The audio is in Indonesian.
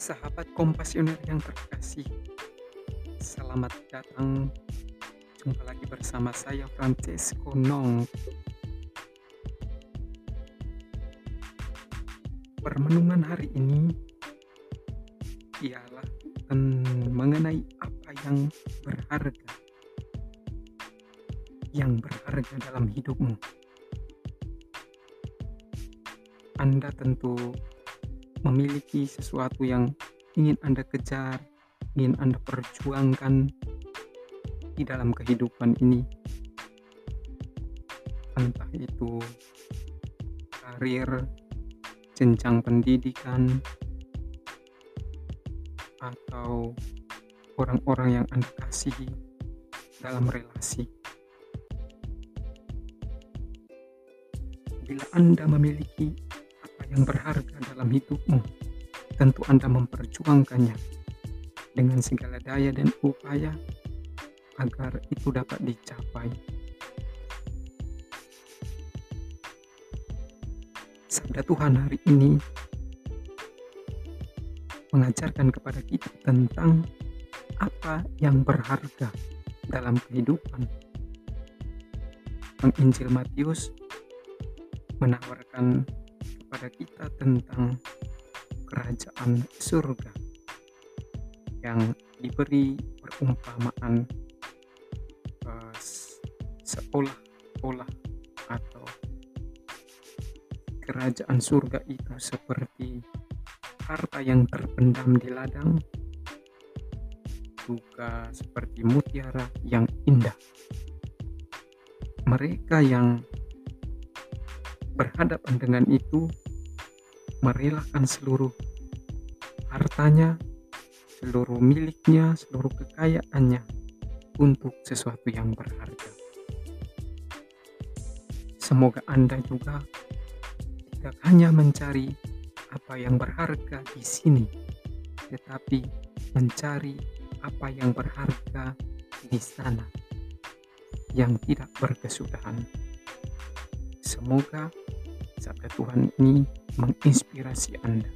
Sahabat kompasioner yang terkasih, selamat datang. Jumpa lagi bersama saya Francesco Nong. Permenungan hari ini ialah mengenai apa yang berharga yang berharga dalam hidupmu. Anda tentu memiliki sesuatu yang ingin Anda kejar, ingin Anda perjuangkan di dalam kehidupan ini. Entah itu karir, jenjang pendidikan, atau orang-orang yang Anda kasihi dalam relasi. Bila Anda memiliki yang berharga dalam hidupmu, tentu Anda memperjuangkannya dengan segala daya dan upaya agar itu dapat dicapai. Sabda Tuhan hari ini mengajarkan kepada kita tentang apa yang berharga dalam kehidupan. Penginjil Matius menawarkan kepada kita tentang kerajaan surga yang diberi perumpamaan uh, seolah-olah atau kerajaan surga itu seperti harta yang terpendam di ladang juga seperti mutiara yang indah. Mereka yang berhadapan dengan itu merelakan seluruh hartanya, seluruh miliknya, seluruh kekayaannya untuk sesuatu yang berharga. Semoga Anda juga tidak hanya mencari apa yang berharga di sini, tetapi mencari apa yang berharga di sana yang tidak berkesudahan. Semoga sabda Tuhan ini menginspirasi Anda.